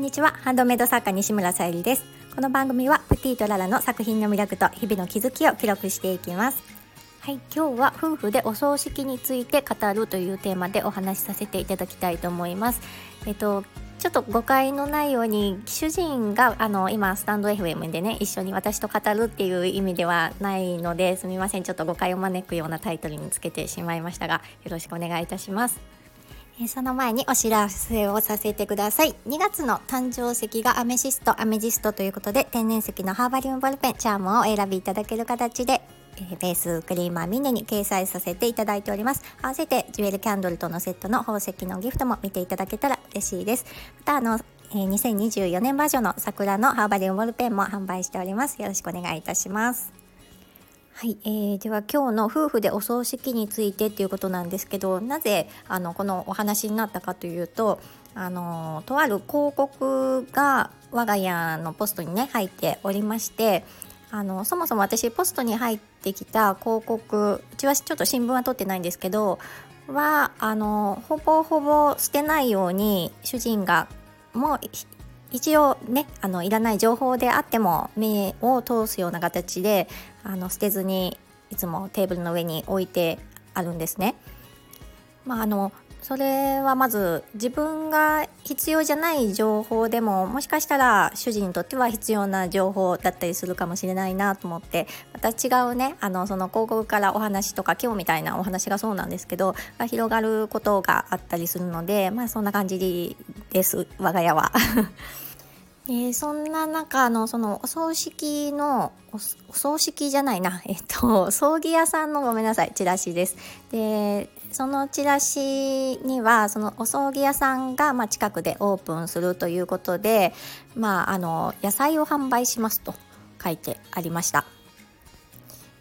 んにちは。ハンドメイド作家西村さゆりです。この番組はプティとララの作品の魅力と日々の気づきを記録していきます。はい、今日は夫婦でお葬式について語るというテーマでお話しさせていただきたいと思います。えっとちょっと誤解のないように主人があの今スタンド FM でね一緒に私と語るっていう意味ではないのですみません。ちょっと誤解を招くようなタイトルにつけてしまいましたがよろしくお願いいたします。えその前にお知らせをさせてください。2月の誕生石がアメシストアメジストということで天然石のハーバリウムボールペンチャームをお選びいただける形でえベースクリーマーミネに掲載させていただいております。合わせてジュエルキャンドルとのセットの宝石のギフトも見ていただけたら嬉しいです。またあのえ2024年バージョンの桜のハーバリウムボールペンも販売しております。よろしくお願いいたします。はい、えー、では今日の夫婦でお葬式についてっていうことなんですけどなぜあのこのお話になったかというとあのとある広告が我が家のポストにね入っておりましてあのそもそも私ポストに入ってきた広告うちはちょっと新聞は取ってないんですけどはあのほぼほぼ捨てないように主人がもう一応ねあのいらない情報であっても目を通すような形であの捨てずにいつもテーブルの上に置いてあるんですね。まあ、あのそれはまず自分が必要じゃない情報でももしかしたら主人にとっては必要な情報だったりするかもしれないなと思ってまた違うねあのその広告からお話とか今日みたいなお話がそうなんですけどが広がることがあったりするのでまあそんな感じです我が家は。え、そんな中のそのお葬式のお葬式じゃないな。えっと葬儀屋さんのごめんなさいチラシです。でそのチラシにはそのお葬儀屋さんがま近くでオープンするということでまああの野菜を販売しますと書いてありました。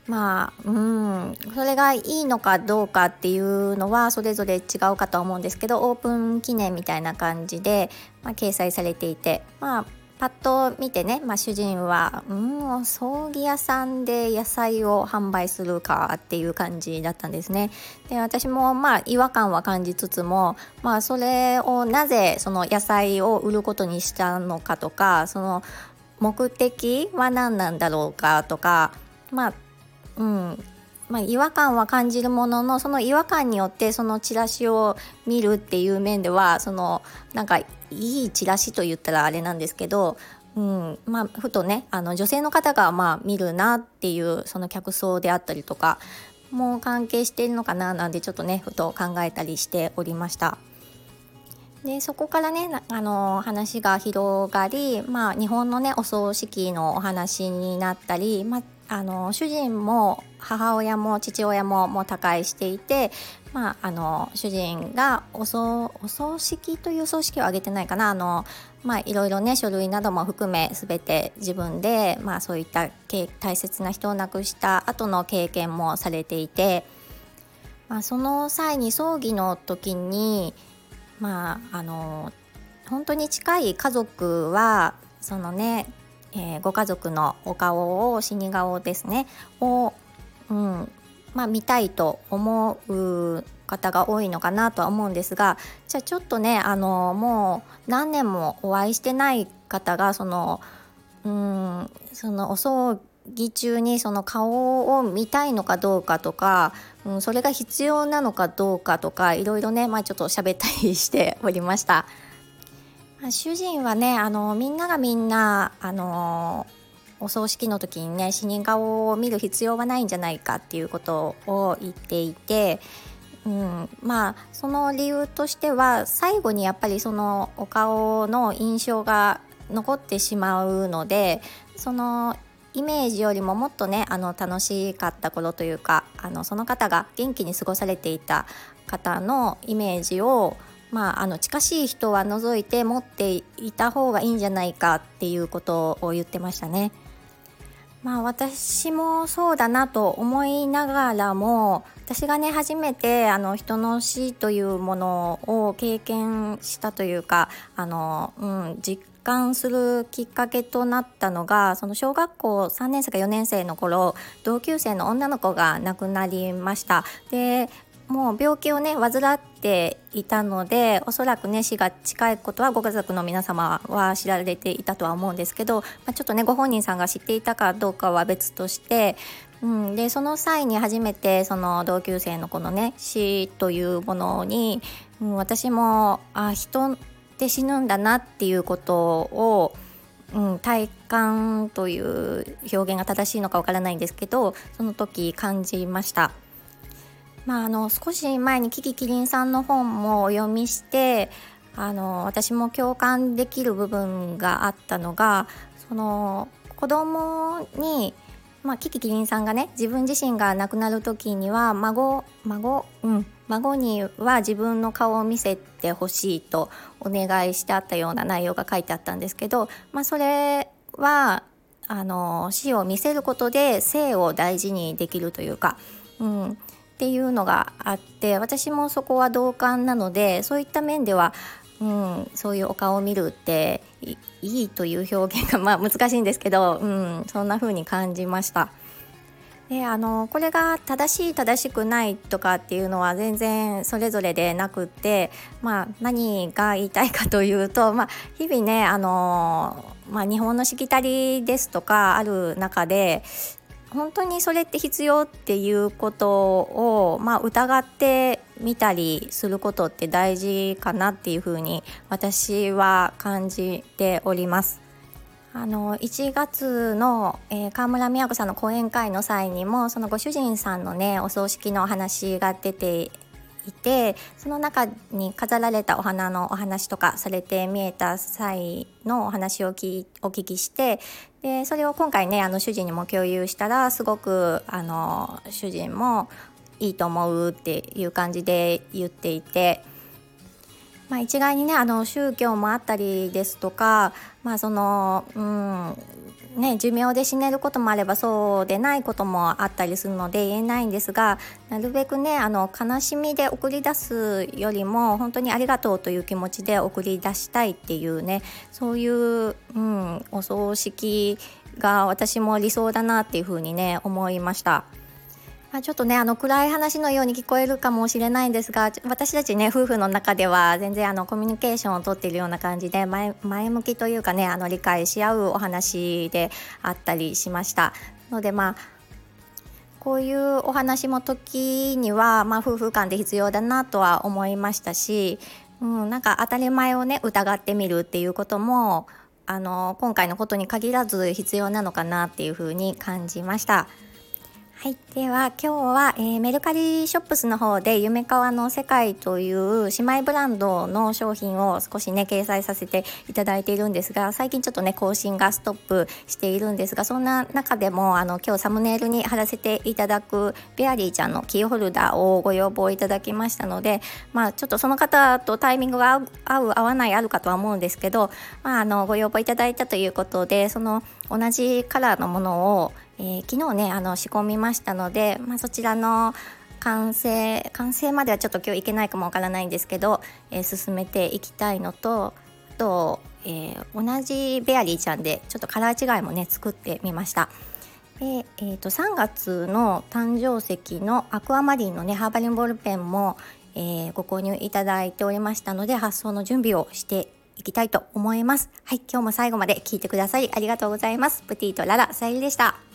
まあうんそれがいいのかどうかっていうのはそれぞれ違うかと思うんですけどオープン記念みたいな感じで、まあ、掲載されていてまあパッと見てね、まあ、主人はうん葬儀屋さんで野菜を販売するかっていう感じだったんですね。で私もまあ違和感は感じつつもまあそれをなぜその野菜を売ることにしたのかとかその目的は何なんだろうかとかまあうんまあ、違和感は感じるもののその違和感によってそのチラシを見るっていう面ではそのなんかいいチラシと言ったらあれなんですけど、うんまあ、ふとねあの女性の方がまあ見るなっていうその客層であったりとかも関係しているのかななんてちょっとねふと考えたりしておりました。でそこからねあの話が広がり、まあ、日本のねお葬式のお話になったり、まあ、あの主人も母親も父親ももう他界していて、まあ、あの主人がお葬式という葬式を挙げてないかな。あの、まあ、いろいろね書類なども含め全て自分で、まあ、そういった大切な人を亡くした後の経験もされていて、まあ、その際に葬儀の時にまああの本当に近い家族はそのねえー、ご家族のお顔を死に顔ですねを、うんまあ、見たいと思う方が多いのかなとは思うんですがじゃあちょっとねあのもう何年もお会いしてない方がそのうんそのお葬儀中にその顔を見たいのかどうかとか、うん、それが必要なのかどうかとかいろいろね、まあ、ちょっと喋ったりしておりました。主人はねあのみんながみんなあのお葬式の時にね死人顔を見る必要はないんじゃないかっていうことを言っていて、うん、まあその理由としては最後にやっぱりそのお顔の印象が残ってしまうのでそのイメージよりももっとねあの楽しかった頃というかあのその方が元気に過ごされていた方のイメージをまあ、あの近しい人は除いて持っていた方がいいんじゃないかっていうことを言ってましたね。まあ私もそうだなと思いながらも私がね初めてあの人の死というものを経験したというかあの、うん、実感するきっかけとなったのがその小学校3年生か4年生の頃同級生の女の子が亡くなりました。でもう病気をね患っていたのでおそらくね死が近いことはご家族の皆様は知られていたとは思うんですけど、まあ、ちょっとねご本人さんが知っていたかどうかは別として、うん、でその際に初めてその同級生のこのね死というものに、うん、私もあ人って死ぬんだなっていうことをうん、体感という表現が正しいのかわからないんですけどその時感じました。まあ、あの少し前にキキキリンさんの本もお読みしてあの私も共感できる部分があったのがその子供にまあ、キキキリンさんがね自分自身が亡くなる時には孫孫うん孫には自分の顔を見せてほしいとお願いしてあったような内容が書いてあったんですけど、まあ、それはあの死を見せることで生を大事にできるというか、うん、っていうのがあって私もそこは同感なのでそういった面では、うん、そういうお顔を見るっていいという表現が まあ難しいんですけど、うん、そんな風に感じました。であのこれが正しい正しくないとかっていうのは全然それぞれでなくって、まあ、何が言いたいかというと、まあ、日々ねあの、まあ、日本のしきたりですとかある中で本当にそれって必要っていうことを、まあ、疑ってみたりすることって大事かなっていうふうに私は感じております。あの1月の、えー、川村美和子さんの講演会の際にもそのご主人さんのねお葬式の話が出ていてその中に飾られたお花のお話とかされて見えた際のお話をきお聞きしてでそれを今回ねあの主人にも共有したらすごくあの主人もいいと思うっていう感じで言っていて。まあ、一概にねあの宗教もあったりですとか、まあそのうんね、寿命で死ねることもあればそうでないこともあったりするので言えないんですがなるべくねあの悲しみで送り出すよりも本当にありがとうという気持ちで送り出したいっていうねそういう、うん、お葬式が私も理想だなっていうふうにね思いました。まあ、ちょっとねあの暗い話のように聞こえるかもしれないんですが私たちね夫婦の中では全然あのコミュニケーションをとっているような感じで前向きというかねあの理解し合うお話であったりしましたのでまあこういうお話も時には、まあ、夫婦間で必要だなとは思いましたし、うん、なんか当たり前をね疑ってみるっていうこともあの今回のことに限らず必要なのかなっていうふうに感じました。はい、では今日は、えー、メルカリショップスの方で夢川の世界という姉妹ブランドの商品を少しね掲載させていただいているんですが最近ちょっとね更新がストップしているんですがそんな中でもあの今日サムネイルに貼らせていただくベアリーちゃんのキーホルダーをご要望いただきましたのでまあちょっとその方とタイミングが合う合わないあるかとは思うんですけど、まあ、あのご要望いただいたということでその同じカラーのものをえー、昨日ねあの仕込みましたので、まあ、そちらの完成完成まではちょっと今日いけないかもわからないんですけど、えー、進めていきたいのとあと、えー、同じベアリーちゃんでちょっとカラー違いもね作ってみました。でえーと、3月の誕生石のアクアマリンのねハーバリンボールペンも、えー、ご購入いただいておりましたので発送の準備をしていきたいと思います。はい、今日も最後まで聞いてくださりありがとうございます。プティとララさゆりでした。